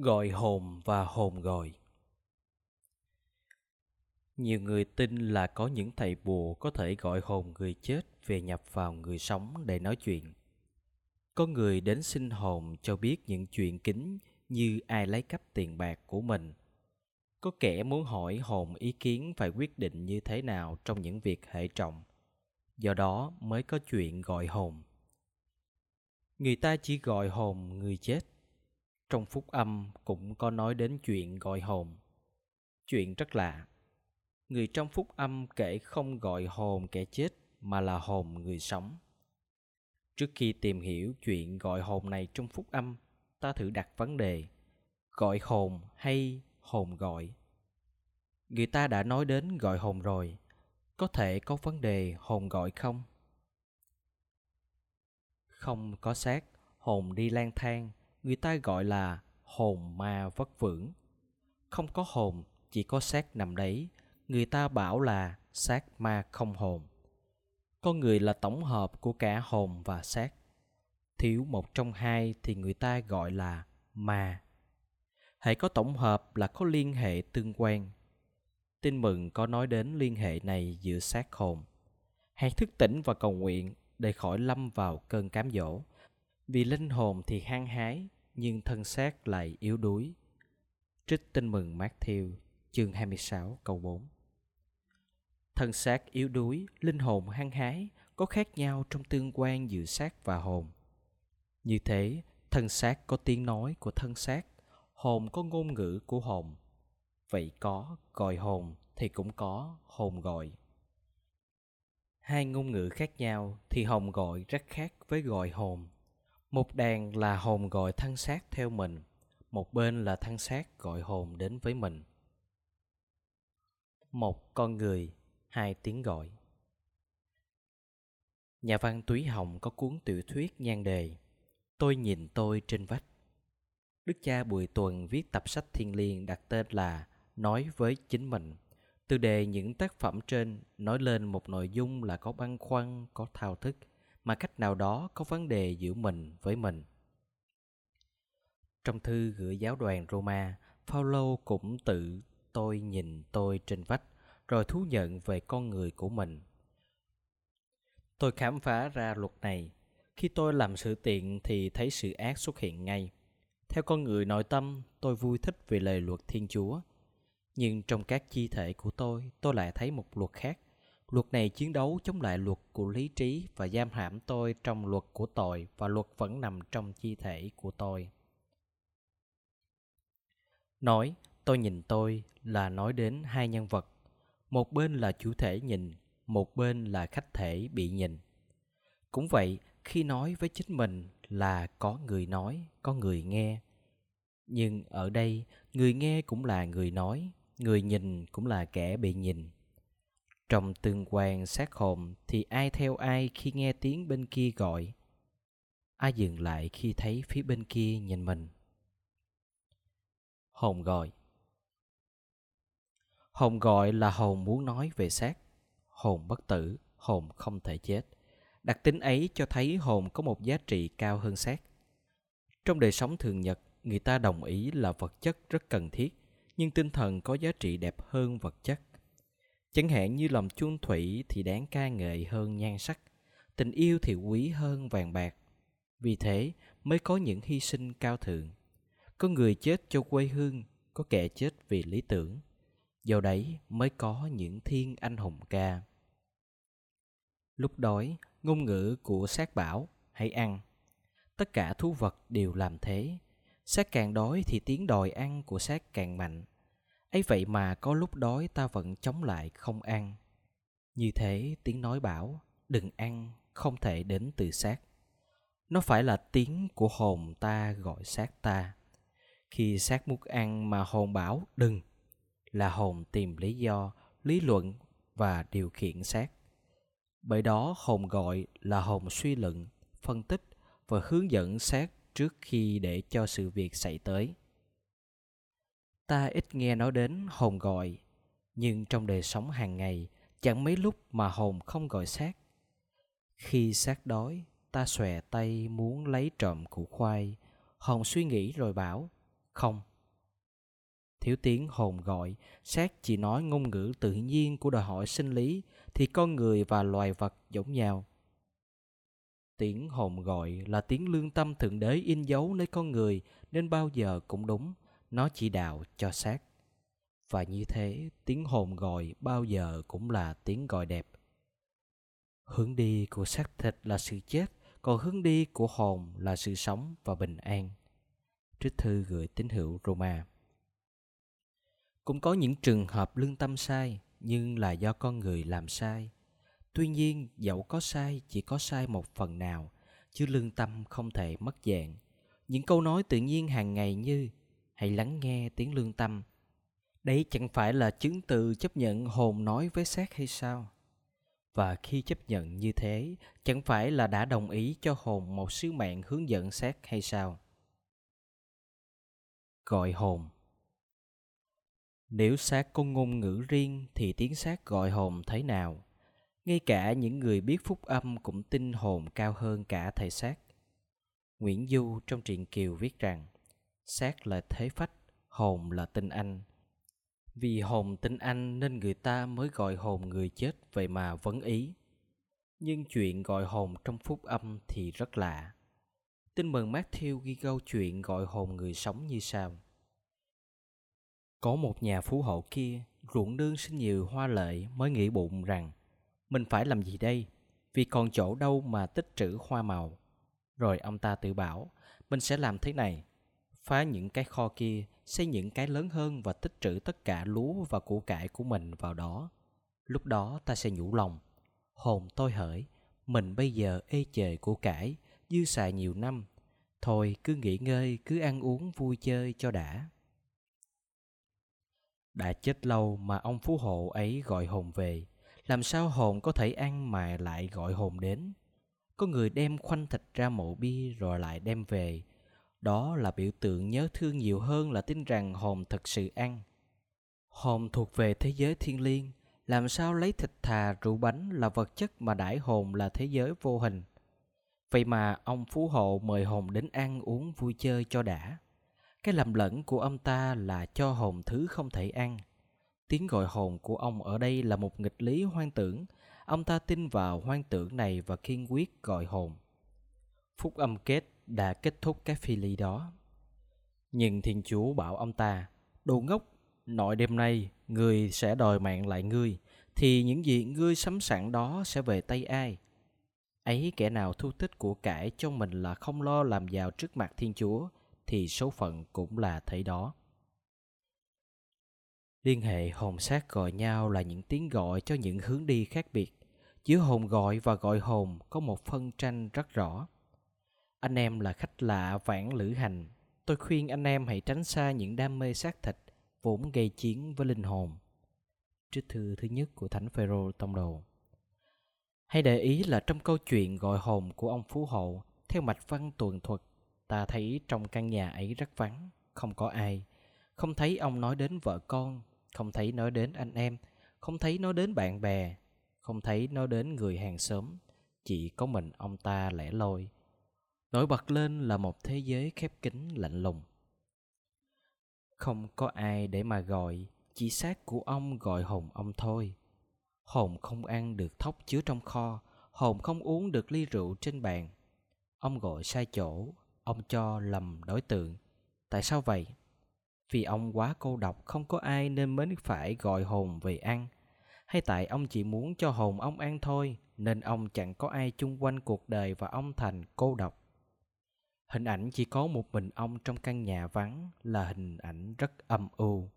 gọi hồn và hồn gọi. Nhiều người tin là có những thầy bùa có thể gọi hồn người chết về nhập vào người sống để nói chuyện. Có người đến xin hồn cho biết những chuyện kín như ai lấy cắp tiền bạc của mình. Có kẻ muốn hỏi hồn ý kiến phải quyết định như thế nào trong những việc hệ trọng. Do đó mới có chuyện gọi hồn. Người ta chỉ gọi hồn người chết trong phúc âm cũng có nói đến chuyện gọi hồn. Chuyện rất lạ. Người trong phúc âm kể không gọi hồn kẻ chết mà là hồn người sống. Trước khi tìm hiểu chuyện gọi hồn này trong phúc âm, ta thử đặt vấn đề, gọi hồn hay hồn gọi? Người ta đã nói đến gọi hồn rồi, có thể có vấn đề hồn gọi không? Không có xác, hồn đi lang thang người ta gọi là hồn ma vất vưởng. Không có hồn, chỉ có xác nằm đấy. Người ta bảo là xác ma không hồn. Con người là tổng hợp của cả hồn và xác. Thiếu một trong hai thì người ta gọi là ma. Hãy có tổng hợp là có liên hệ tương quan. Tin mừng có nói đến liên hệ này giữa xác hồn. Hãy thức tỉnh và cầu nguyện để khỏi lâm vào cơn cám dỗ. Vì linh hồn thì hăng hái nhưng thân xác lại yếu đuối. Trích tin mừng Matthew chương 26 câu 4 Thân xác yếu đuối, linh hồn hăng hái có khác nhau trong tương quan giữa xác và hồn. Như thế, thân xác có tiếng nói của thân xác, hồn có ngôn ngữ của hồn. Vậy có gọi hồn thì cũng có hồn gọi. Hai ngôn ngữ khác nhau thì hồn gọi rất khác với gọi hồn một đàn là hồn gọi thân xác theo mình, một bên là thân xác gọi hồn đến với mình. Một con người, hai tiếng gọi. Nhà văn Túy Hồng có cuốn tiểu thuyết nhan đề Tôi nhìn tôi trên vách. Đức cha Bùi Tuần viết tập sách thiên liêng đặt tên là Nói với chính mình. Từ đề những tác phẩm trên nói lên một nội dung là có băn khoăn, có thao thức – mà cách nào đó có vấn đề giữa mình với mình. Trong thư gửi giáo đoàn Roma, Paulo cũng tự tôi nhìn tôi trên vách rồi thú nhận về con người của mình. Tôi khám phá ra luật này. Khi tôi làm sự tiện thì thấy sự ác xuất hiện ngay. Theo con người nội tâm, tôi vui thích về lời luật Thiên Chúa. Nhưng trong các chi thể của tôi, tôi lại thấy một luật khác. Luật này chiến đấu chống lại luật của lý trí và giam hãm tôi trong luật của tội và luật vẫn nằm trong chi thể của tôi. Nói, tôi nhìn tôi là nói đến hai nhân vật. Một bên là chủ thể nhìn, một bên là khách thể bị nhìn. Cũng vậy, khi nói với chính mình là có người nói, có người nghe. Nhưng ở đây, người nghe cũng là người nói, người nhìn cũng là kẻ bị nhìn trong tương quan sát hồn thì ai theo ai khi nghe tiếng bên kia gọi? Ai dừng lại khi thấy phía bên kia nhìn mình? Hồn gọi. Hồn gọi là hồn muốn nói về xác. Hồn bất tử, hồn không thể chết. Đặc tính ấy cho thấy hồn có một giá trị cao hơn xác. Trong đời sống thường nhật, người ta đồng ý là vật chất rất cần thiết, nhưng tinh thần có giá trị đẹp hơn vật chất. Chẳng hạn như lòng chuông thủy thì đáng ca ngợi hơn nhan sắc, tình yêu thì quý hơn vàng bạc. Vì thế mới có những hy sinh cao thượng. Có người chết cho quê hương, có kẻ chết vì lý tưởng. Do đấy mới có những thiên anh hùng ca. Lúc đói, ngôn ngữ của sát bảo, hãy ăn. Tất cả thú vật đều làm thế. Sát càng đói thì tiếng đòi ăn của sát càng mạnh ấy vậy mà có lúc đói ta vẫn chống lại không ăn. Như thế tiếng nói bảo, đừng ăn, không thể đến từ xác. Nó phải là tiếng của hồn ta gọi xác ta. Khi xác muốn ăn mà hồn bảo, đừng, là hồn tìm lý do, lý luận và điều khiển xác. Bởi đó hồn gọi là hồn suy luận, phân tích và hướng dẫn xác trước khi để cho sự việc xảy tới ta ít nghe nói đến hồn gọi nhưng trong đời sống hàng ngày chẳng mấy lúc mà hồn không gọi xác. Khi xác đói ta xòe tay muốn lấy trộm củ khoai hồn suy nghĩ rồi bảo không. Thiếu tiếng hồn gọi, xác chỉ nói ngôn ngữ tự nhiên của đòi hỏi sinh lý, thì con người và loài vật giống nhau. Tiếng hồn gọi là tiếng lương tâm thượng đế in dấu nơi con người nên bao giờ cũng đúng, nó chỉ đạo cho xác. Và như thế, tiếng hồn gọi bao giờ cũng là tiếng gọi đẹp. Hướng đi của xác thịt là sự chết, còn hướng đi của hồn là sự sống và bình an. Trích thư gửi tín hữu Roma. Cũng có những trường hợp lương tâm sai, nhưng là do con người làm sai. Tuy nhiên, dẫu có sai, chỉ có sai một phần nào, chứ lương tâm không thể mất dạng. Những câu nói tự nhiên hàng ngày như hãy lắng nghe tiếng lương tâm. Đấy chẳng phải là chứng từ chấp nhận hồn nói với xác hay sao? Và khi chấp nhận như thế, chẳng phải là đã đồng ý cho hồn một sứ mạng hướng dẫn xác hay sao? Gọi hồn Nếu xác có ngôn ngữ riêng thì tiếng xác gọi hồn thế nào? Ngay cả những người biết phúc âm cũng tin hồn cao hơn cả thể xác. Nguyễn Du trong truyện Kiều viết rằng xác là thế phách, hồn là tinh anh. Vì hồn tinh anh nên người ta mới gọi hồn người chết vậy mà vấn ý. Nhưng chuyện gọi hồn trong phúc âm thì rất lạ. Tin mừng Matthew ghi câu chuyện gọi hồn người sống như sau. Có một nhà phú hộ kia, ruộng nương sinh nhiều hoa lệ mới nghĩ bụng rằng mình phải làm gì đây? Vì còn chỗ đâu mà tích trữ hoa màu. Rồi ông ta tự bảo, mình sẽ làm thế này. Phá những cái kho kia, xây những cái lớn hơn và tích trữ tất cả lúa và củ cải của mình vào đó. Lúc đó ta sẽ nhủ lòng. Hồn tôi hỡi, mình bây giờ ê chề củ cải, dư xài nhiều năm. Thôi cứ nghỉ ngơi, cứ ăn uống vui chơi cho đã. Đã chết lâu mà ông phú hộ ấy gọi hồn về làm sao hồn có thể ăn mà lại gọi hồn đến có người đem khoanh thịt ra mộ bia rồi lại đem về đó là biểu tượng nhớ thương nhiều hơn là tin rằng hồn thật sự ăn hồn thuộc về thế giới thiên liêng, làm sao lấy thịt thà rượu bánh là vật chất mà đãi hồn là thế giới vô hình vậy mà ông phú hộ mời hồn đến ăn uống vui chơi cho đã cái lầm lẫn của ông ta là cho hồn thứ không thể ăn Tiếng gọi hồn của ông ở đây là một nghịch lý hoang tưởng. Ông ta tin vào hoang tưởng này và kiên quyết gọi hồn. Phúc âm kết đã kết thúc cái phi lý đó. Nhưng thiên chúa bảo ông ta, đồ ngốc, nội đêm nay người sẽ đòi mạng lại ngươi, thì những gì ngươi sắm sẵn đó sẽ về tay ai? Ấy kẻ nào thu tích của cải cho mình là không lo làm giàu trước mặt thiên chúa, thì số phận cũng là thế đó. Liên hệ hồn xác gọi nhau là những tiếng gọi cho những hướng đi khác biệt. Giữa hồn gọi và gọi hồn có một phân tranh rất rõ. Anh em là khách lạ vãng lữ hành. Tôi khuyên anh em hãy tránh xa những đam mê xác thịt vốn gây chiến với linh hồn. Trích thư thứ nhất của Thánh Phêrô Tông Đồ. Hãy để ý là trong câu chuyện gọi hồn của ông Phú Hộ, theo mạch văn tuần thuật, ta thấy trong căn nhà ấy rất vắng, không có ai. Không thấy ông nói đến vợ con, không thấy nói đến anh em, không thấy nói đến bạn bè, không thấy nói đến người hàng xóm, chỉ có mình ông ta lẻ loi. Nổi bật lên là một thế giới khép kín lạnh lùng. Không có ai để mà gọi, chỉ xác của ông gọi hồn ông thôi. Hồn không ăn được thóc chứa trong kho, hồn không uống được ly rượu trên bàn. Ông gọi sai chỗ, ông cho lầm đối tượng. Tại sao vậy? Vì ông quá cô độc không có ai nên mới phải gọi hồn về ăn Hay tại ông chỉ muốn cho hồn ông ăn thôi Nên ông chẳng có ai chung quanh cuộc đời và ông thành cô độc Hình ảnh chỉ có một mình ông trong căn nhà vắng là hình ảnh rất âm u.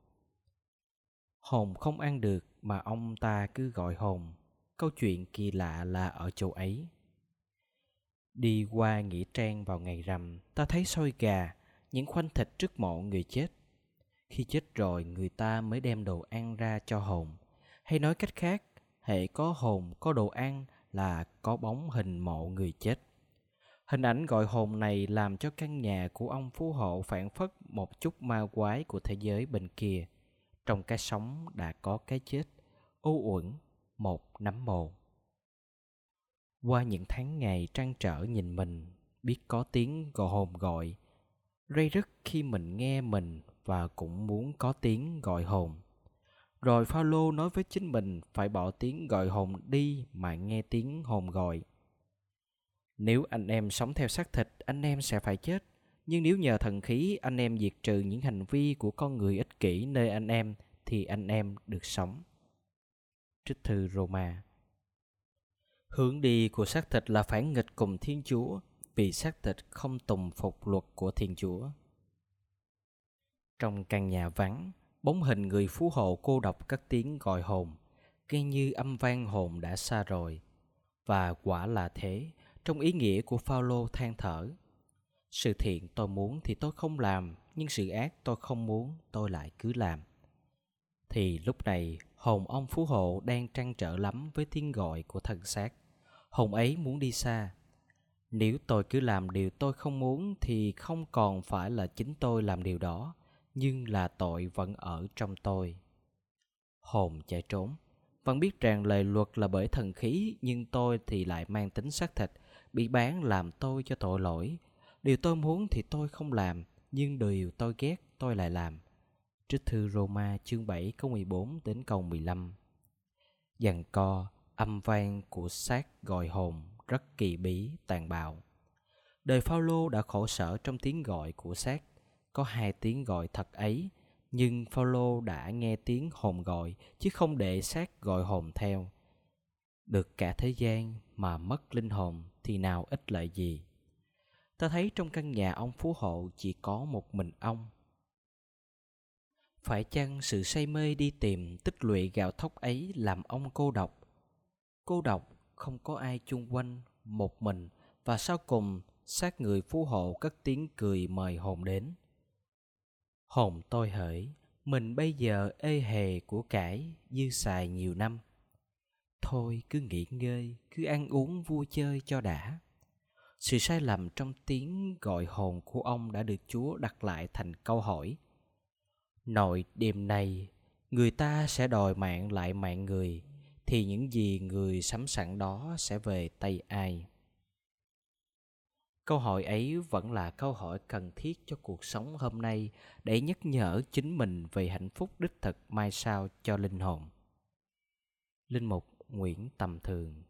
Hồn không ăn được mà ông ta cứ gọi hồn. Câu chuyện kỳ lạ là ở chỗ ấy. Đi qua Nghĩa Trang vào ngày rằm, Ta thấy sôi gà, Những khoanh thịt trước mộ người chết. Khi chết rồi, người ta mới đem đồ ăn ra cho hồn. Hay nói cách khác, hệ có hồn, có đồ ăn là có bóng hình mộ người chết hình ảnh gọi hồn này làm cho căn nhà của ông phú hộ phản phất một chút ma quái của thế giới bên kia. Trong cái sống đã có cái chết. U uẩn, một nắm mồ. Qua những tháng ngày trăn trở nhìn mình, biết có tiếng gọi hồn gọi. Rây rứt khi mình nghe mình và cũng muốn có tiếng gọi hồn. Rồi Phaolô nói với chính mình phải bỏ tiếng gọi hồn đi mà nghe tiếng hồn gọi. Nếu anh em sống theo xác thịt, anh em sẽ phải chết. Nhưng nếu nhờ thần khí anh em diệt trừ những hành vi của con người ích kỷ nơi anh em thì anh em được sống. Trích thư Roma Hướng đi của xác thịt là phản nghịch cùng Thiên Chúa vì xác thịt không tùng phục luật của Thiên Chúa. Trong căn nhà vắng, bóng hình người phú hộ cô độc các tiếng gọi hồn, nghe như âm vang hồn đã xa rồi. Và quả là thế, trong ý nghĩa của Phaolô than thở. Sự thiện tôi muốn thì tôi không làm, nhưng sự ác tôi không muốn tôi lại cứ làm. Thì lúc này hồn ông phú hộ đang trăn trở lắm với tiếng gọi của thần xác. Hồn ấy muốn đi xa. Nếu tôi cứ làm điều tôi không muốn thì không còn phải là chính tôi làm điều đó, nhưng là tội vẫn ở trong tôi. Hồn chạy trốn, vẫn biết rằng lời luật là bởi thần khí, nhưng tôi thì lại mang tính xác thịt, bị bán làm tôi cho tội lỗi. Điều tôi muốn thì tôi không làm, nhưng điều tôi ghét tôi lại làm. Trích thư Roma chương 7 câu 14 đến câu 15 Dằn co, âm vang của xác gọi hồn rất kỳ bí, tàn bạo. Đời Phaolô đã khổ sở trong tiếng gọi của xác có hai tiếng gọi thật ấy nhưng Phaolô đã nghe tiếng hồn gọi chứ không để xác gọi hồn theo được cả thế gian mà mất linh hồn thì nào ích lợi gì? Ta thấy trong căn nhà ông phú hộ chỉ có một mình ông. Phải chăng sự say mê đi tìm tích lũy gạo thóc ấy làm ông cô độc? Cô độc không có ai chung quanh một mình và sau cùng xác người phú hộ cất tiếng cười mời hồn đến. Hồn tôi hỡi, mình bây giờ ê hề của cải, dư xài nhiều năm. Thôi cứ nghỉ ngơi, cứ ăn uống vui chơi cho đã. Sự sai lầm trong tiếng gọi hồn của ông đã được Chúa đặt lại thành câu hỏi. Nội đêm này, người ta sẽ đòi mạng lại mạng người, thì những gì người sắm sẵn đó sẽ về tay ai? câu hỏi ấy vẫn là câu hỏi cần thiết cho cuộc sống hôm nay để nhắc nhở chính mình về hạnh phúc đích thực mai sau cho linh hồn linh mục nguyễn tầm thường.